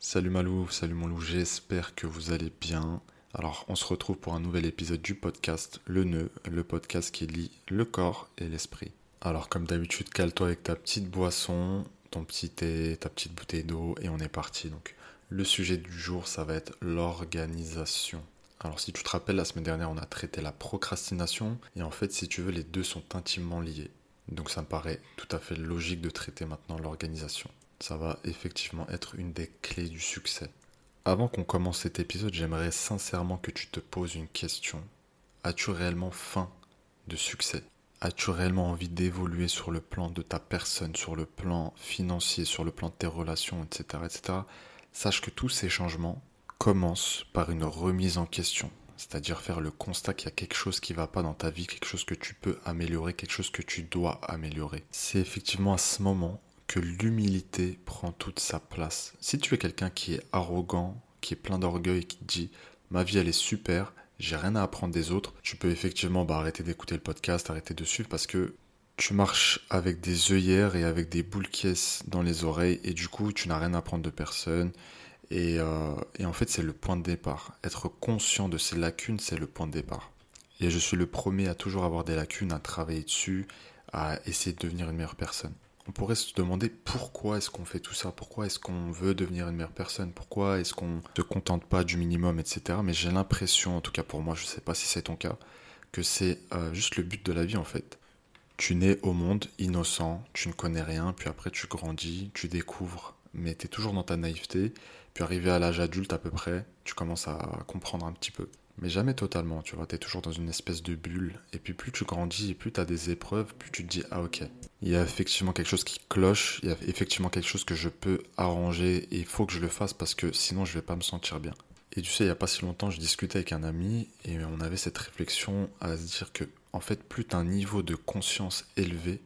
Salut Malou, salut mon loup, j'espère que vous allez bien. Alors on se retrouve pour un nouvel épisode du podcast Le Nœud, le podcast qui lie le corps et l'esprit. Alors comme d'habitude, cale-toi avec ta petite boisson, ton petit thé, ta petite bouteille d'eau et on est parti. Donc le sujet du jour, ça va être l'organisation. Alors si tu te rappelles, la semaine dernière, on a traité la procrastination et en fait, si tu veux, les deux sont intimement liés. Donc ça me paraît tout à fait logique de traiter maintenant l'organisation. Ça va effectivement être une des clés du succès. Avant qu'on commence cet épisode, j'aimerais sincèrement que tu te poses une question. As-tu réellement faim de succès? As-tu réellement envie d'évoluer sur le plan de ta personne, sur le plan financier, sur le plan de tes relations, etc. etc. Sache que tous ces changements commencent par une remise en question c'est-à-dire faire le constat qu'il y a quelque chose qui ne va pas dans ta vie, quelque chose que tu peux améliorer, quelque chose que tu dois améliorer. C'est effectivement à ce moment que l'humilité prend toute sa place. Si tu es quelqu'un qui est arrogant, qui est plein d'orgueil, qui te dit ma vie elle est super, j'ai rien à apprendre des autres, tu peux effectivement bah, arrêter d'écouter le podcast, arrêter de suivre parce que tu marches avec des œillères et avec des boules caisses dans les oreilles et du coup tu n'as rien à apprendre de personne euh, et, en fait, c'est le point de départ. Être conscient de ses lacunes, c'est le point de départ. Et je suis le premier à toujours avoir des lacunes, à travailler dessus, à essayer de devenir une meilleure personne. On pourrait se demander pourquoi est-ce qu'on fait tout ça, pourquoi est-ce qu'on veut devenir une meilleure personne, pourquoi est-ce qu'on ne se contente pas du minimum, etc. Mais j'ai l'impression, en tout cas pour moi, je ne sais pas si c'est ton cas, que c'est euh, juste le but de la vie en fait. Tu nais au monde innocent, tu ne connais rien, puis après tu grandis, tu découvres, mais tu es toujours dans ta naïveté, puis arrivé à l'âge adulte à peu près, tu commences à comprendre un petit peu. Mais jamais totalement, tu vois, tu es toujours dans une espèce de bulle. Et puis plus tu grandis et plus tu as des épreuves, plus tu te dis, ah ok, il y a effectivement quelque chose qui cloche, il y a effectivement quelque chose que je peux arranger et il faut que je le fasse parce que sinon je vais pas me sentir bien. Et tu sais, il n'y a pas si longtemps, je discutais avec un ami et on avait cette réflexion à se dire que, en fait, plus tu as un niveau de conscience élevé,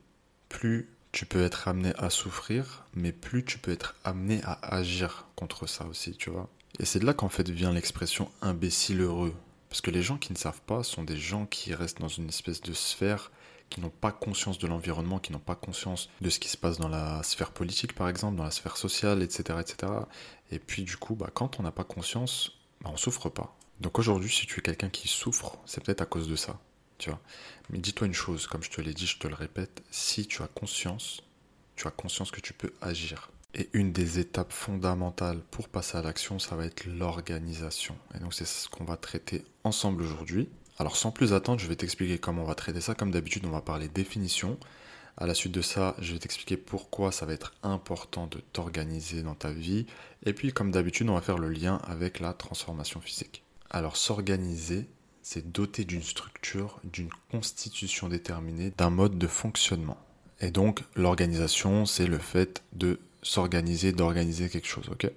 plus tu peux être amené à souffrir, mais plus tu peux être amené à agir contre ça aussi, tu vois. Et c'est de là qu'en fait vient l'expression imbécile heureux. Parce que les gens qui ne savent pas sont des gens qui restent dans une espèce de sphère, qui n'ont pas conscience de l'environnement, qui n'ont pas conscience de ce qui se passe dans la sphère politique par exemple, dans la sphère sociale, etc. etc. Et puis du coup, bah, quand on n'a pas conscience, bah, on souffre pas. Donc aujourd'hui, si tu es quelqu'un qui souffre, c'est peut-être à cause de ça. Mais dis-toi une chose, comme je te l'ai dit, je te le répète, si tu as conscience, tu as conscience que tu peux agir. Et une des étapes fondamentales pour passer à l'action, ça va être l'organisation. Et donc c'est ce qu'on va traiter ensemble aujourd'hui. Alors sans plus attendre, je vais t'expliquer comment on va traiter ça. Comme d'habitude, on va parler définition. À la suite de ça, je vais t'expliquer pourquoi ça va être important de t'organiser dans ta vie. Et puis, comme d'habitude, on va faire le lien avec la transformation physique. Alors, s'organiser, c'est doté d'une structure, d'une constitution déterminée, d'un mode de fonctionnement. Et donc l'organisation, c'est le fait de s'organiser, d'organiser quelque chose, ok?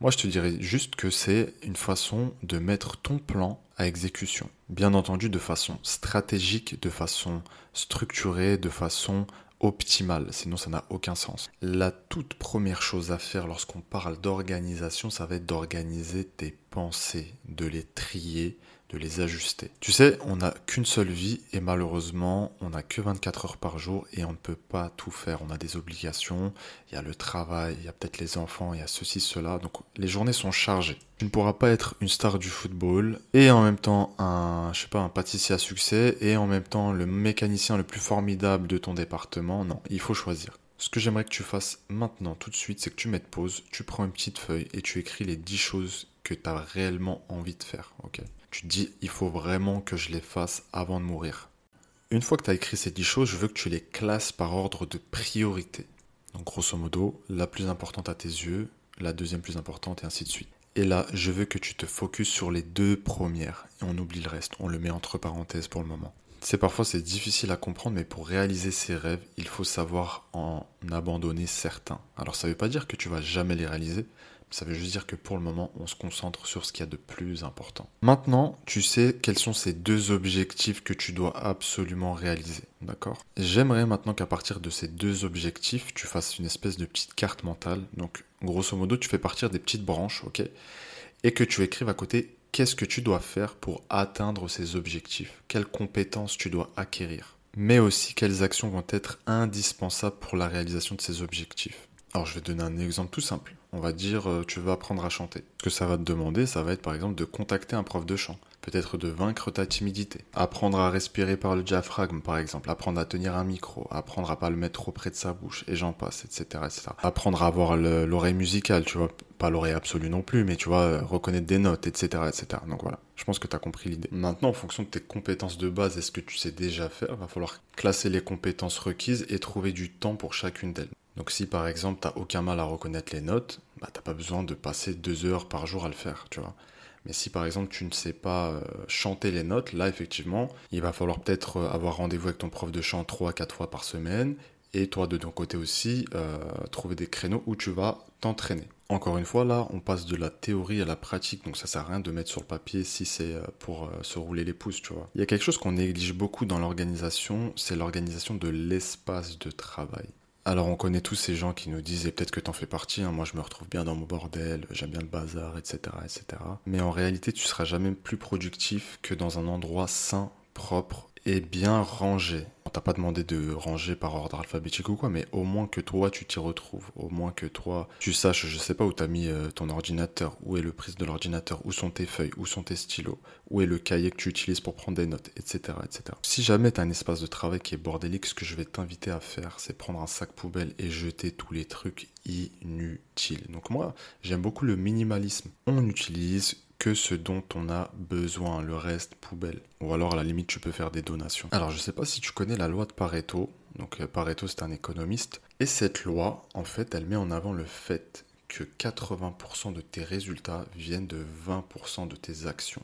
Moi je te dirais juste que c'est une façon de mettre ton plan à exécution. Bien entendu de façon stratégique, de façon structurée, de façon optimale, sinon ça n'a aucun sens. La toute première chose à faire lorsqu'on parle d'organisation, ça va être d'organiser tes pensées, de les trier, de les ajuster. Tu sais, on n'a qu'une seule vie et malheureusement, on n'a que 24 heures par jour et on ne peut pas tout faire. On a des obligations, il y a le travail, il y a peut-être les enfants, il y a ceci, cela. Donc les journées sont chargées. Tu ne pourras pas être une star du football et en même temps un, je sais pas, un pâtissier à succès et en même temps le mécanicien le plus formidable de ton département. Non, il faut choisir. Ce que j'aimerais que tu fasses maintenant, tout de suite, c'est que tu mettes pause, tu prends une petite feuille et tu écris les 10 choses que tu as réellement envie de faire. ok? Tu te dis, il faut vraiment que je les fasse avant de mourir. Une fois que tu as écrit ces 10 choses, je veux que tu les classes par ordre de priorité. Donc grosso modo, la plus importante à tes yeux, la deuxième plus importante et ainsi de suite. Et là, je veux que tu te focuses sur les deux premières et on oublie le reste, on le met entre parenthèses pour le moment. C'est parfois c'est difficile à comprendre, mais pour réaliser ses rêves, il faut savoir en abandonner certains. Alors ça ne veut pas dire que tu vas jamais les réaliser, ça veut juste dire que pour le moment, on se concentre sur ce qu'il y a de plus important. Maintenant, tu sais quels sont ces deux objectifs que tu dois absolument réaliser. D'accord? J'aimerais maintenant qu'à partir de ces deux objectifs, tu fasses une espèce de petite carte mentale. Donc, grosso modo, tu fais partir des petites branches, ok? Et que tu écrives à côté qu'est-ce que tu dois faire pour atteindre ces objectifs? Quelles compétences tu dois acquérir? Mais aussi quelles actions vont être indispensables pour la réalisation de ces objectifs? Alors je vais donner un exemple tout simple. On va dire euh, tu veux apprendre à chanter. Ce que ça va te demander, ça va être par exemple de contacter un prof de chant peut-être de vaincre ta timidité. Apprendre à respirer par le diaphragme, par exemple. Apprendre à tenir un micro. Apprendre à pas le mettre trop près de sa bouche. Et j'en passe, etc., etc. Apprendre à avoir l'oreille musicale, tu vois. Pas l'oreille absolue non plus, mais tu vois, euh, reconnaître des notes, etc., etc. Donc voilà. Je pense que tu as compris l'idée. Maintenant, en fonction de tes compétences de base et ce que tu sais déjà faire, va falloir classer les compétences requises et trouver du temps pour chacune d'elles. Donc si par exemple tu n'as aucun mal à reconnaître les notes, bah t'as pas besoin de passer deux heures par jour à le faire, tu vois. Mais si par exemple tu ne sais pas euh, chanter les notes, là effectivement, il va falloir peut-être euh, avoir rendez-vous avec ton prof de chant 3 4 fois par semaine et toi de ton côté aussi euh, trouver des créneaux où tu vas t'entraîner. Encore une fois, là, on passe de la théorie à la pratique, donc ça sert à rien de mettre sur le papier si c'est pour se rouler les pouces, tu vois. Il y a quelque chose qu'on néglige beaucoup dans l'organisation, c'est l'organisation de l'espace de travail. Alors on connaît tous ces gens qui nous disent, et peut-être que t'en fais partie, hein, moi je me retrouve bien dans mon bordel, j'aime bien le bazar, etc., etc. Mais en réalité, tu seras jamais plus productif que dans un endroit sain, propre et bien rangé. On t'a pas demandé de ranger par ordre alphabétique ou quoi, mais au moins que toi tu t'y retrouves, au moins que toi tu saches, je sais pas où t'as mis euh, ton ordinateur, où est le prise de l'ordinateur, où sont tes feuilles, où sont tes stylos, où est le cahier que tu utilises pour prendre des notes, etc. etc. Si jamais t'as un espace de travail qui est bordélique, ce que je vais t'inviter à faire, c'est prendre un sac poubelle et jeter tous les trucs inutiles. Donc moi, j'aime beaucoup le minimalisme. On utilise que ce dont on a besoin, le reste poubelle. Ou alors à la limite tu peux faire des donations. Alors je sais pas si tu connais la loi de Pareto. Donc euh, Pareto c'est un économiste. Et cette loi, en fait, elle met en avant le fait que 80% de tes résultats viennent de 20% de tes actions.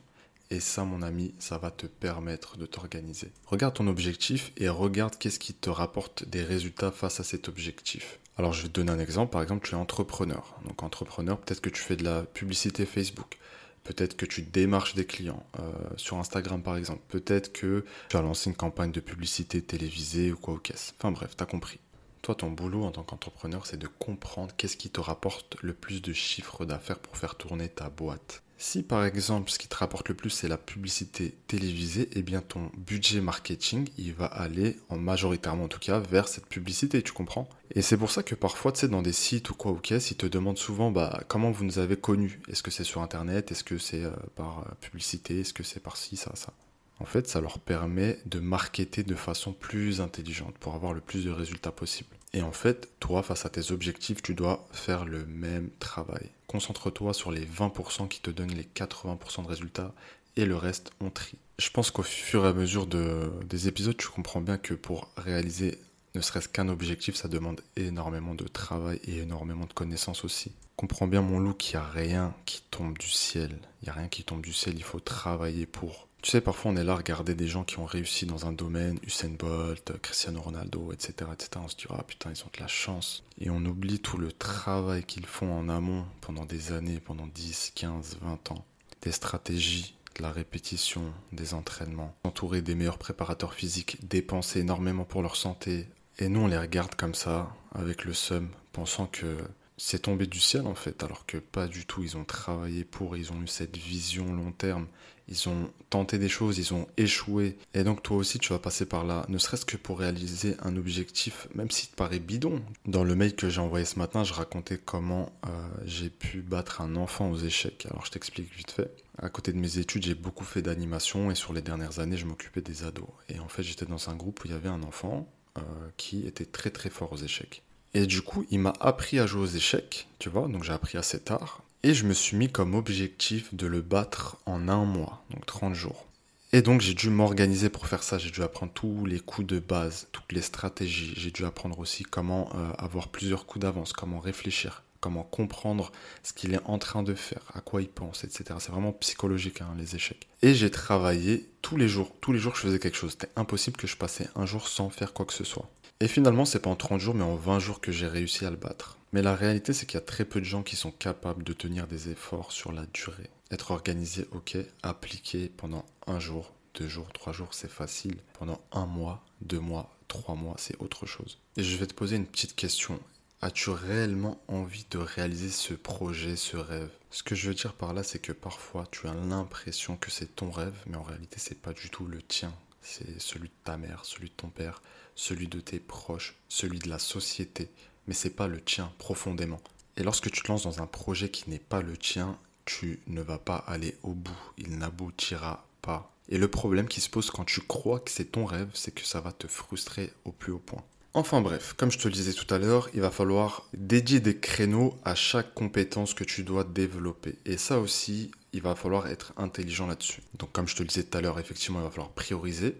Et ça, mon ami, ça va te permettre de t'organiser. Regarde ton objectif et regarde qu'est-ce qui te rapporte des résultats face à cet objectif. Alors, je vais te donner un exemple. Par exemple, tu es entrepreneur. Donc, entrepreneur, peut-être que tu fais de la publicité Facebook. Peut-être que tu démarches des clients euh, sur Instagram par exemple. Peut-être que tu as lancé une campagne de publicité télévisée ou quoi au caisse. Enfin bref, tu as compris. Toi, ton boulot en tant qu'entrepreneur, c'est de comprendre qu'est-ce qui te rapporte le plus de chiffres d'affaires pour faire tourner ta boîte. Si par exemple ce qui te rapporte le plus c'est la publicité télévisée, eh bien ton budget marketing il va aller en majoritairement en tout cas vers cette publicité, tu comprends? Et c'est pour ça que parfois tu sais dans des sites ou quoi ou qu'est-ce, ils te demandent souvent bah comment vous nous avez connus? Est-ce que c'est sur internet? Est-ce que c'est euh, par euh, publicité? Est-ce que c'est par ci ça ça? En fait, ça leur permet de marketer de façon plus intelligente pour avoir le plus de résultats possible. Et en fait, toi, face à tes objectifs, tu dois faire le même travail. Concentre-toi sur les 20% qui te donnent les 80% de résultats et le reste, on trie. Je pense qu'au fur et à mesure des épisodes, tu comprends bien que pour réaliser ne serait-ce qu'un objectif, ça demande énormément de travail et énormément de connaissances aussi. Comprends bien mon loup qu'il n'y a rien qui tombe du ciel. Il n'y a rien qui tombe du ciel, il faut travailler pour. Tu sais, parfois on est là à regarder des gens qui ont réussi dans un domaine, Usain Bolt, Cristiano Ronaldo, etc., etc. On se dit, ah putain, ils ont de la chance. Et on oublie tout le travail qu'ils font en amont pendant des années, pendant 10, 15, 20 ans. Des stratégies, de la répétition, des entraînements, entourés des meilleurs préparateurs physiques, dépenser énormément pour leur santé. Et nous, on les regarde comme ça, avec le seum, pensant que c'est tombé du ciel en fait, alors que pas du tout. Ils ont travaillé pour, ils ont eu cette vision long terme, ils ont tenté des choses, ils ont échoué. Et donc toi aussi tu vas passer par là, ne serait-ce que pour réaliser un objectif, même s'il te paraît bidon. Dans le mail que j'ai envoyé ce matin, je racontais comment euh, j'ai pu battre un enfant aux échecs. Alors je t'explique vite fait. À côté de mes études, j'ai beaucoup fait d'animation et sur les dernières années, je m'occupais des ados. Et en fait, j'étais dans un groupe où il y avait un enfant euh, qui était très très fort aux échecs. Et du coup, il m'a appris à jouer aux échecs, tu vois, donc j'ai appris assez tard. Et je me suis mis comme objectif de le battre en un mois, donc 30 jours. Et donc j'ai dû m'organiser pour faire ça, j'ai dû apprendre tous les coups de base, toutes les stratégies, j'ai dû apprendre aussi comment euh, avoir plusieurs coups d'avance, comment réfléchir, comment comprendre ce qu'il est en train de faire, à quoi il pense, etc. C'est vraiment psychologique hein, les échecs. Et j'ai travaillé tous les jours, tous les jours je faisais quelque chose. C'était impossible que je passais un jour sans faire quoi que ce soit. Et finalement, c'est pas en 30 jours, mais en 20 jours que j'ai réussi à le battre. Mais la réalité, c'est qu'il y a très peu de gens qui sont capables de tenir des efforts sur la durée. Être organisé, ok, appliqué pendant un jour, deux jours, trois jours, c'est facile. Pendant un mois, deux mois, trois mois, c'est autre chose. Et je vais te poser une petite question. As-tu réellement envie de réaliser ce projet, ce rêve? Ce que je veux dire par là, c'est que parfois tu as l'impression que c'est ton rêve, mais en réalité, c'est pas du tout le tien. C'est celui de ta mère, celui de ton père, celui de tes proches, celui de la société. Mais c'est pas le tien profondément. Et lorsque tu te lances dans un projet qui n'est pas le tien, tu ne vas pas aller au bout, il n'aboutira pas. Et le problème qui se pose quand tu crois que c'est ton rêve, c'est que ça va te frustrer au plus haut point. Enfin bref, comme je te le disais tout à l'heure, il va falloir dédier des créneaux à chaque compétence que tu dois développer. Et ça aussi, il va falloir être intelligent là-dessus. Donc comme je te le disais tout à l'heure, effectivement, il va falloir prioriser,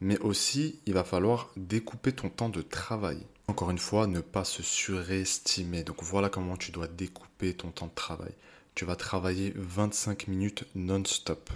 mais aussi il va falloir découper ton temps de travail. Encore une fois, ne pas se surestimer. Donc voilà comment tu dois découper ton temps de travail. Tu vas travailler 25 minutes non-stop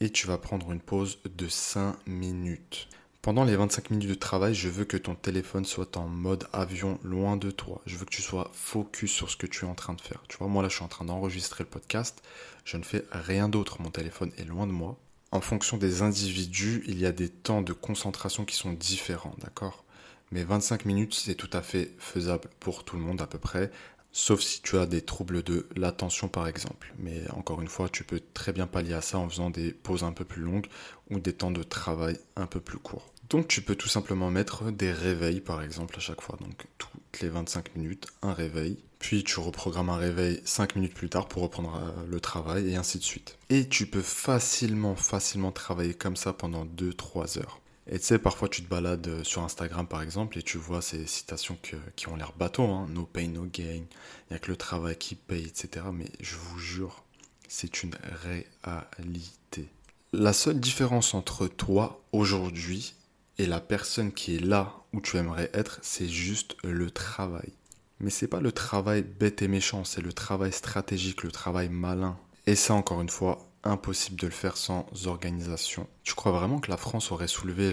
et tu vas prendre une pause de 5 minutes. Pendant les 25 minutes de travail, je veux que ton téléphone soit en mode avion loin de toi. Je veux que tu sois focus sur ce que tu es en train de faire. Tu vois, moi là, je suis en train d'enregistrer le podcast. Je ne fais rien d'autre. Mon téléphone est loin de moi. En fonction des individus, il y a des temps de concentration qui sont différents, d'accord? Mais 25 minutes, c'est tout à fait faisable pour tout le monde à peu près. Sauf si tu as des troubles de l'attention par exemple. Mais encore une fois, tu peux très bien pallier à ça en faisant des pauses un peu plus longues ou des temps de travail un peu plus courts. Donc tu peux tout simplement mettre des réveils par exemple à chaque fois. Donc toutes les 25 minutes, un réveil. Puis tu reprogrammes un réveil 5 minutes plus tard pour reprendre euh, le travail et ainsi de suite. Et tu peux facilement, facilement travailler comme ça pendant 2-3 heures. Et tu sais, parfois tu te balades euh, sur Instagram par exemple et tu vois ces citations qui ont l'air bateau, hein. no pain, no gain, il n'y a que le travail qui paye, etc. Mais je vous jure, c'est une réalité. La seule différence entre toi aujourd'hui et la personne qui est là où tu aimerais être, c'est juste le travail. Mais c'est pas le travail bête et méchant, c'est le travail stratégique, le travail malin. Et ça, encore une fois, impossible de le faire sans organisation. Tu crois vraiment que la France aurait soulevé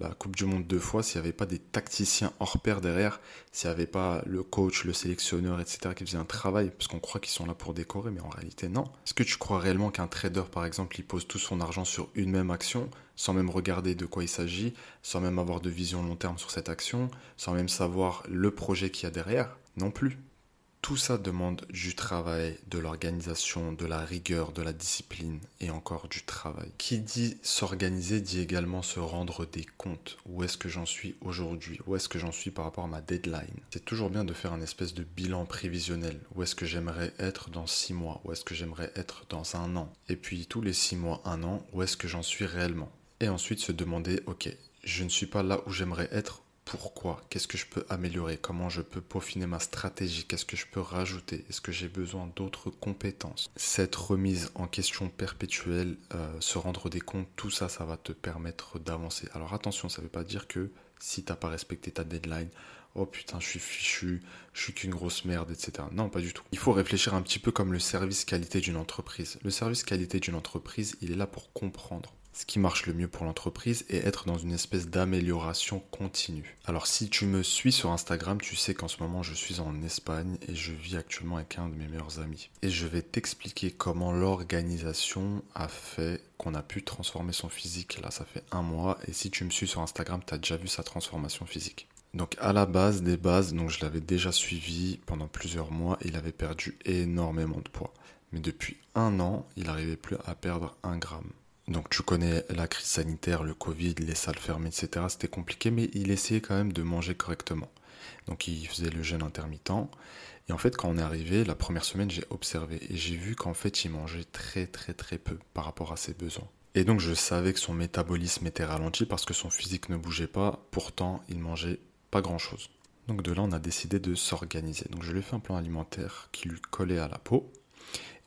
la Coupe du Monde deux fois s'il n'y avait pas des tacticiens hors pair derrière, s'il n'y avait pas le coach, le sélectionneur, etc. qui faisaient un travail? Parce qu'on croit qu'ils sont là pour décorer, mais en réalité non. Est-ce que tu crois réellement qu'un trader, par exemple, il pose tout son argent sur une même action, sans même regarder de quoi il s'agit, sans même avoir de vision long terme sur cette action, sans même savoir le projet qu'il y a derrière? Non plus. Tout ça demande du travail, de l'organisation, de la rigueur, de la discipline et encore du travail. Qui dit s'organiser dit également se rendre des comptes. Où est-ce que j'en suis aujourd'hui? Où est-ce que j'en suis par rapport à ma deadline? C'est toujours bien de faire un espèce de bilan prévisionnel. Où est-ce que j'aimerais être dans six mois? Où est-ce que j'aimerais être dans un an? Et puis tous les six mois, un an, où est-ce que j'en suis réellement? Et ensuite se demander, ok, je ne suis pas là où j'aimerais être pourquoi, qu'est-ce que je peux améliorer, comment je peux peaufiner ma stratégie, qu'est-ce que je peux rajouter, est-ce que j'ai besoin d'autres compétences. Cette remise en question perpétuelle, euh, se rendre des comptes, tout ça, ça va te permettre d'avancer. Alors attention, ça ne veut pas dire que si tu n'as pas respecté ta deadline, oh putain, je suis fichu, je suis qu'une grosse merde, etc. Non, pas du tout. Il faut réfléchir un petit peu comme le service qualité d'une entreprise. Le service qualité d'une entreprise, il est là pour comprendre ce qui marche le mieux pour l'entreprise et être dans une espèce d'amélioration continue. Alors si tu me suis sur Instagram, tu sais qu'en ce moment je suis en Espagne et je vis actuellement avec un de mes meilleurs amis. Et je vais t'expliquer comment l'organisation a fait qu'on a pu transformer son physique. Là ça fait un mois et si tu me suis sur Instagram, tu as déjà vu sa transformation physique. Donc à la base des bases, donc je l'avais déjà suivi pendant plusieurs mois, il avait perdu énormément de poids. Mais depuis un an, il n'arrivait plus à perdre un gramme. Donc tu connais la crise sanitaire, le Covid, les salles fermées, etc. C'était compliqué, mais il essayait quand même de manger correctement. Donc il faisait le jeûne intermittent. Et en fait, quand on est arrivé, la première semaine, j'ai observé et j'ai vu qu'en fait, il mangeait très très très peu par rapport à ses besoins. Et donc je savais que son métabolisme était ralenti parce que son physique ne bougeait pas, pourtant il mangeait pas grand-chose. Donc de là, on a décidé de s'organiser. Donc je lui ai fait un plan alimentaire qui lui collait à la peau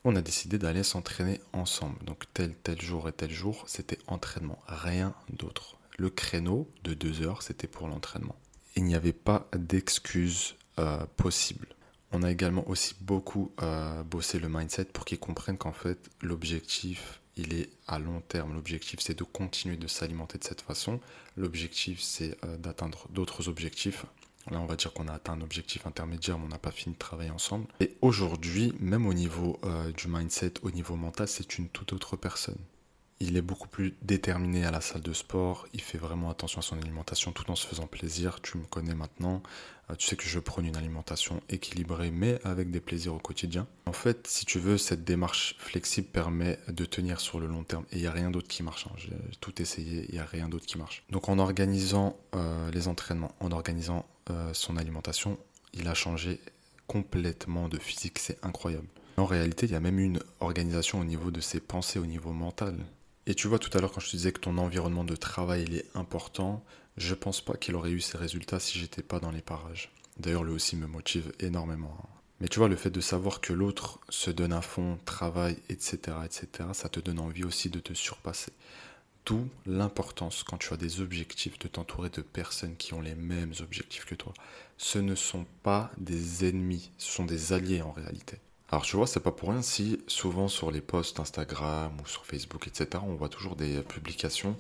on a décidé d'aller s'entraîner ensemble. Donc tel, tel jour et tel jour, c'était entraînement, rien d'autre. Le créneau de deux heures, c'était pour l'entraînement. Il n'y avait pas d'excuses euh, possibles. On a également aussi beaucoup euh, bossé le mindset pour qu'ils comprennent qu'en fait, l'objectif, il est à long terme. L'objectif, c'est de continuer de s'alimenter de cette façon. L'objectif, c'est euh, d'atteindre d'autres objectifs. Là, on va dire qu'on a atteint un objectif intermédiaire, mais on n'a pas fini de travailler ensemble. Et aujourd'hui, même au niveau euh, du mindset, au niveau mental, c'est une toute autre personne. Il est beaucoup plus déterminé à la salle de sport, il fait vraiment attention à son alimentation tout en se faisant plaisir. Tu me connais maintenant, euh, tu sais que je prône une alimentation équilibrée mais avec des plaisirs au quotidien. En fait, si tu veux, cette démarche flexible permet de tenir sur le long terme et il n'y a rien d'autre qui marche. Hein. J'ai tout essayé, il n'y a rien d'autre qui marche. Donc en organisant euh, les entraînements, en organisant euh, son alimentation, il a changé complètement de physique, c'est incroyable. En réalité, il y a même une organisation au niveau de ses pensées, au niveau mental. Et tu vois, tout à l'heure, quand je te disais que ton environnement de travail il est important, je pense pas qu'il aurait eu ces résultats si j'étais pas dans les parages. D'ailleurs, lui aussi me motive énormément. Hein. Mais tu vois, le fait de savoir que l'autre se donne à fond, travaille, etc., etc., ça te donne envie aussi de te surpasser. D'où l'importance, quand tu as des objectifs, de t'entourer de personnes qui ont les mêmes objectifs que toi. Ce ne sont pas des ennemis, ce sont des alliés en réalité. Alors tu vois, c'est pas pour rien si souvent sur les posts Instagram ou sur Facebook, etc., on voit toujours des publications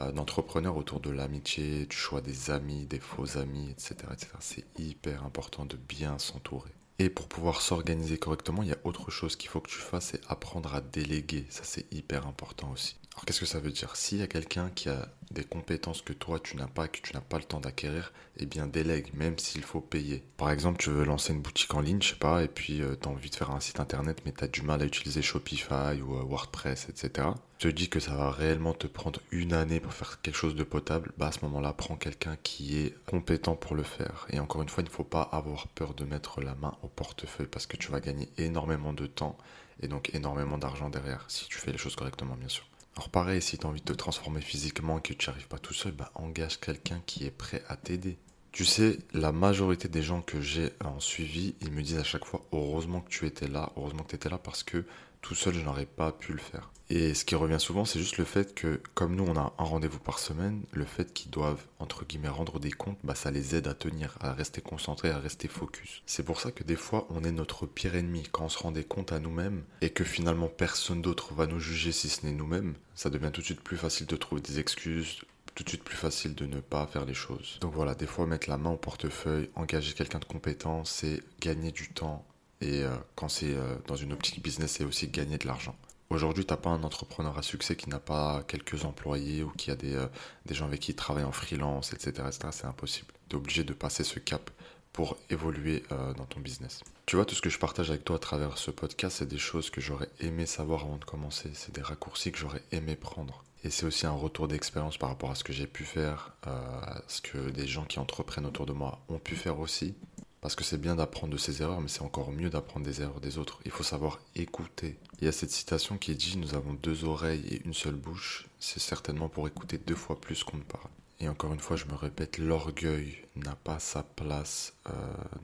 euh, d'entrepreneurs autour de l'amitié, du choix des amis, des faux amis, etc. etc. C'est hyper important de bien s'entourer. Et pour pouvoir s'organiser correctement, il y a autre chose qu'il faut que tu fasses, c'est apprendre à déléguer. Ça, c'est hyper important aussi. Alors, qu'est-ce que ça veut dire? S'il y a quelqu'un qui a des compétences que toi, tu n'as pas, que tu n'as pas le temps d'acquérir, eh bien, délègue, même s'il faut payer. Par exemple, tu veux lancer une boutique en ligne, je sais pas, et puis euh, tu as envie de faire un site internet, mais tu as du mal à utiliser Shopify ou euh, WordPress, etc te dis que ça va réellement te prendre une année pour faire quelque chose de potable, bah à ce moment-là, prends quelqu'un qui est compétent pour le faire. Et encore une fois, il ne faut pas avoir peur de mettre la main au portefeuille parce que tu vas gagner énormément de temps et donc énormément d'argent derrière, si tu fais les choses correctement, bien sûr. Alors pareil, si tu envie de te transformer physiquement et que tu n'y arrives pas tout seul, bah engage quelqu'un qui est prêt à t'aider. Tu sais, la majorité des gens que j'ai en suivi, ils me disent à chaque fois, heureusement que tu étais là, heureusement que tu étais là parce que tout seul, je n'aurais pas pu le faire. Et ce qui revient souvent, c'est juste le fait que, comme nous, on a un rendez-vous par semaine, le fait qu'ils doivent, entre guillemets, rendre des comptes, bah, ça les aide à tenir, à rester concentrés, à rester focus. C'est pour ça que des fois, on est notre pire ennemi. Quand on se rend des comptes à nous-mêmes et que finalement personne d'autre va nous juger si ce n'est nous-mêmes, ça devient tout de suite plus facile de trouver des excuses, tout de suite plus facile de ne pas faire les choses. Donc voilà, des fois mettre la main au portefeuille, engager quelqu'un de compétent, c'est gagner du temps, et euh, quand c'est euh, dans une optique business, c'est aussi gagner de l'argent. Aujourd'hui, tu n'as pas un entrepreneur à succès qui n'a pas quelques employés ou qui a des, euh, des gens avec qui il travaille en freelance, etc. etc. c'est impossible. Tu es obligé de passer ce cap pour évoluer dans ton business. Tu vois, tout ce que je partage avec toi à travers ce podcast, c'est des choses que j'aurais aimé savoir avant de commencer. C'est des raccourcis que j'aurais aimé prendre. Et c'est aussi un retour d'expérience par rapport à ce que j'ai pu faire, à ce que des gens qui entreprennent autour de moi ont pu faire aussi. Parce que c'est bien d'apprendre de ses erreurs, mais c'est encore mieux d'apprendre des erreurs des autres. Il faut savoir écouter. Il y a cette citation qui dit Nous avons deux oreilles et une seule bouche. C'est certainement pour écouter deux fois plus qu'on ne parle. Et encore une fois, je me répète, l'orgueil n'a pas sa place euh,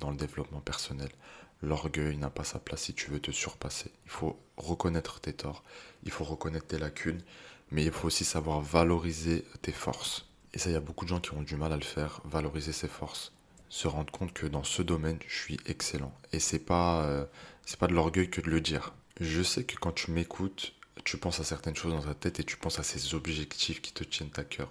dans le développement personnel. L'orgueil n'a pas sa place si tu veux te surpasser. Il faut reconnaître tes torts, il faut reconnaître tes lacunes, mais il faut aussi savoir valoriser tes forces. Et ça, il y a beaucoup de gens qui ont du mal à le faire, valoriser ses forces se rendre compte que dans ce domaine, je suis excellent. Et c'est pas, euh, c'est pas de l'orgueil que de le dire. Je sais que quand tu m'écoutes, tu penses à certaines choses dans ta tête et tu penses à ces objectifs qui te tiennent à cœur.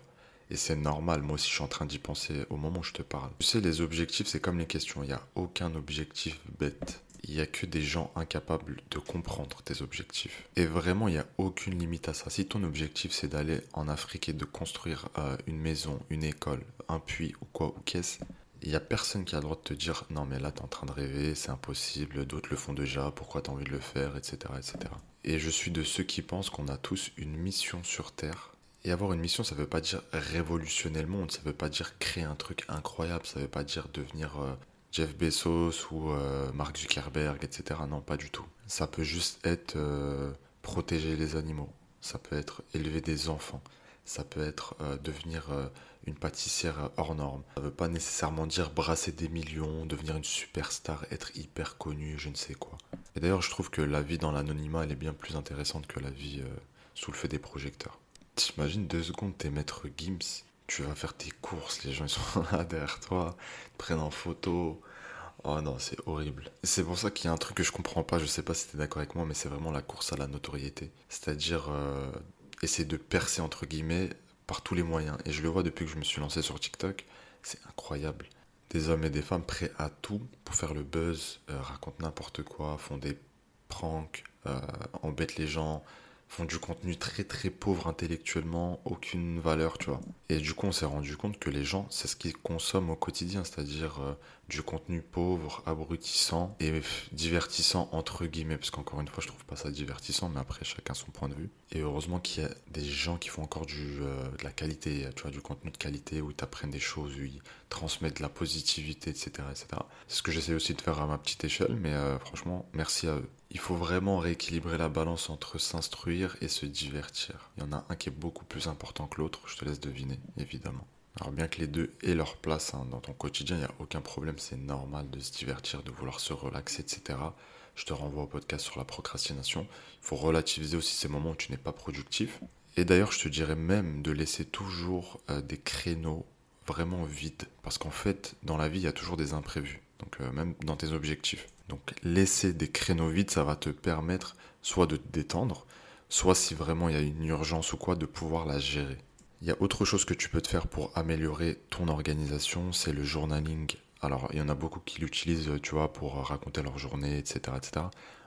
Et c'est normal, moi aussi je suis en train d'y penser au moment où je te parle. Tu sais, les objectifs, c'est comme les questions. Il n'y a aucun objectif bête. Il n'y a que des gens incapables de comprendre tes objectifs. Et vraiment, il n'y a aucune limite à ça. Si ton objectif, c'est d'aller en Afrique et de construire euh, une maison, une école, un puits ou quoi, ou qu'est-ce, il n'y a personne qui a le droit de te dire non mais là tu es en train de rêver, c'est impossible, d'autres le font déjà, pourquoi tu as envie de le faire, etc., etc. Et je suis de ceux qui pensent qu'on a tous une mission sur Terre. Et avoir une mission, ça veut pas dire révolutionner le monde, ça veut pas dire créer un truc incroyable, ça veut pas dire devenir euh, Jeff Bezos ou euh, Mark Zuckerberg, etc. Non, pas du tout. Ça peut juste être euh, protéger les animaux, ça peut être élever des enfants, ça peut être devenir une pâtissière hors norme. Ça veut pas nécessairement dire brasser des millions, devenir une superstar, être hyper connu, je ne sais quoi. Et d'ailleurs, je trouve que la vie dans l'anonymat, elle est bien plus intéressante que la vie euh, sous le feu des projecteurs. T'imagines deux secondes, t'es maître Gims, tu vas faire tes courses, les gens sont là derrière toi, ils prennent en photo. Oh non, c'est horrible. C'est pour ça qu'il y a un truc que je comprends pas, je sais pas si t'es d'accord avec moi, mais c'est vraiment la course à la notoriété. C'est-à-dire euh, essayer de percer entre guillemets par tous les moyens. Et je le vois depuis que je me suis lancé sur TikTok, c'est incroyable. Des hommes et des femmes prêts à tout pour faire le buzz, euh, racontent n'importe quoi, font des pranks, euh, embêtent les gens, font du contenu très très pauvre intellectuellement, aucune valeur, tu vois. Et du coup, on s'est rendu compte que les gens, c'est ce qu'ils consomment au quotidien, c'est-à-dire euh, du contenu pauvre, abrutissant et divertissant entre guillemets, parce qu'encore une fois, je trouve pas ça divertissant, mais après, chacun son point de vue. Et heureusement qu'il y a des gens qui font encore du, euh, de la qualité, tu vois, du contenu de qualité où ils t'apprennent des choses, où ils transmettre de la positivité, etc. etc. C'est ce que j'essaie aussi de faire à ma petite échelle, mais euh, franchement, merci à eux. Il faut vraiment rééquilibrer la balance entre s'instruire et se divertir. Il y en a un qui est beaucoup plus important que l'autre, je te laisse deviner, évidemment. Alors bien que les deux aient leur place hein, dans ton quotidien, il n'y a aucun problème, c'est normal de se divertir, de vouloir se relaxer, etc. Je te renvoie au podcast sur la procrastination. Il faut relativiser aussi ces moments où tu n'es pas productif. Et d'ailleurs, je te dirais même de laisser toujours euh, des créneaux vraiment vides. Parce qu'en fait, dans la vie, il y a toujours des imprévus. Donc euh, même dans tes objectifs. Donc laisser des créneaux vides, ça va te permettre soit de te détendre, soit si vraiment il y a une urgence ou quoi, de pouvoir la gérer. Il y a autre chose que tu peux te faire pour améliorer ton organisation, c'est le journaling. Alors, il y en a beaucoup qui l'utilisent, tu vois, pour raconter leur journée, etc., etc.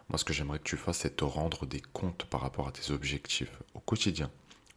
Moi, ce que j'aimerais que tu fasses, c'est te rendre des comptes par rapport à tes objectifs au quotidien.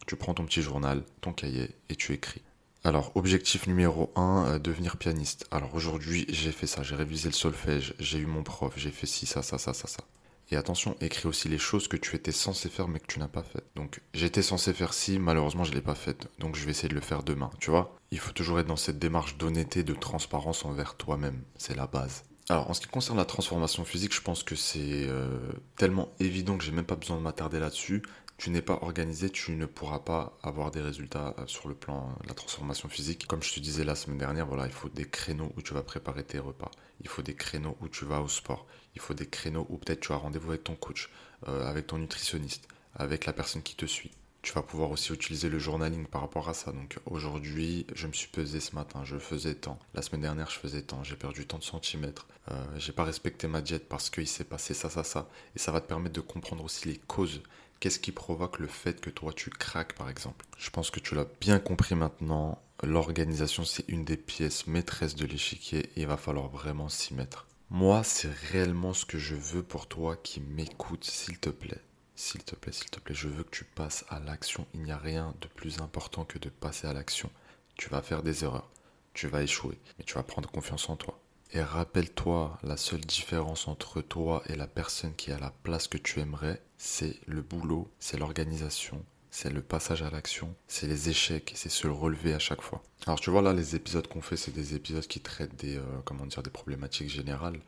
Tu prends ton petit journal, ton cahier, et tu écris. Alors, objectif numéro 1, euh, devenir pianiste. Alors aujourd'hui, j'ai fait ça, j'ai révisé le solfège, j'ai eu mon prof, j'ai fait ci, ça, ça, ça, ça, ça. Et attention, écris aussi les choses que tu étais censé faire mais que tu n'as pas faites. Donc j'étais censé faire ci, malheureusement je ne l'ai pas fait. Donc je vais essayer de le faire demain. Tu vois Il faut toujours être dans cette démarche d'honnêteté, de transparence envers toi-même. C'est la base. Alors en ce qui concerne la transformation physique, je pense que c'est euh, tellement évident que j'ai même pas besoin de m'attarder là-dessus tu n'es pas organisé, tu ne pourras pas avoir des résultats euh, sur le plan de la transformation physique. Comme je te disais la semaine dernière, voilà, il faut des créneaux où tu vas préparer tes repas. Il faut des créneaux où tu vas au sport. Il faut des créneaux où peut-être tu as rendez-vous avec ton coach, euh, avec ton nutritionniste, avec la personne qui te suit. Tu vas pouvoir aussi utiliser le journaling par rapport à ça. Donc aujourd'hui, je me suis pesé ce matin, je faisais tant. La semaine dernière, je faisais tant. J'ai perdu tant de centimètres. Euh, j'ai pas respecté ma diète parce qu'il s'est passé ça, ça, ça. Et ça va te permettre de comprendre aussi les causes Qu'est-ce qui provoque le fait que toi tu craques par exemple? Je pense que tu l'as bien compris maintenant. L'organisation c'est une des pièces maîtresses de l'échiquier et il va falloir vraiment s'y mettre. Moi c'est réellement ce que je veux pour toi qui m'écoute s'il te plaît. S'il te plaît, s'il te plaît, je veux que tu passes à l'action. Il n'y a rien de plus important que de passer à l'action. Tu vas faire des erreurs, tu vas échouer, mais tu vas prendre confiance en toi. Et rappelle-toi, la seule différence entre toi et la personne qui est à la place que tu aimerais, c'est le boulot, c'est l'organisation, c'est le passage à l'action, c'est les échecs, c'est se relever à chaque fois. Alors tu vois là, les épisodes qu'on fait, c'est des épisodes qui traitent des, euh, comment dire, des problématiques générales,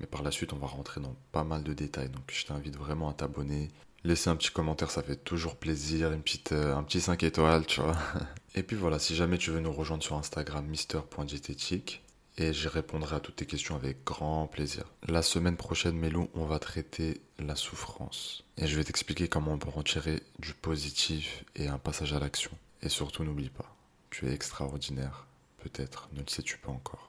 mais par la suite, on va rentrer dans pas mal de détails. Donc je t'invite vraiment à t'abonner. Laisser un petit commentaire, ça fait toujours plaisir, une petite, euh, un petit 5 étoiles, tu vois. Et puis voilà, si jamais tu veux nous rejoindre sur Instagram, mister.diététique, et je répondrai à toutes tes questions avec grand plaisir. La semaine prochaine, Mélou, on va traiter la souffrance. Et je vais t'expliquer comment on peut en tirer du positif et un passage à l'action. Et surtout, n'oublie pas, tu es extraordinaire. Peut-être, ne le sais-tu pas encore.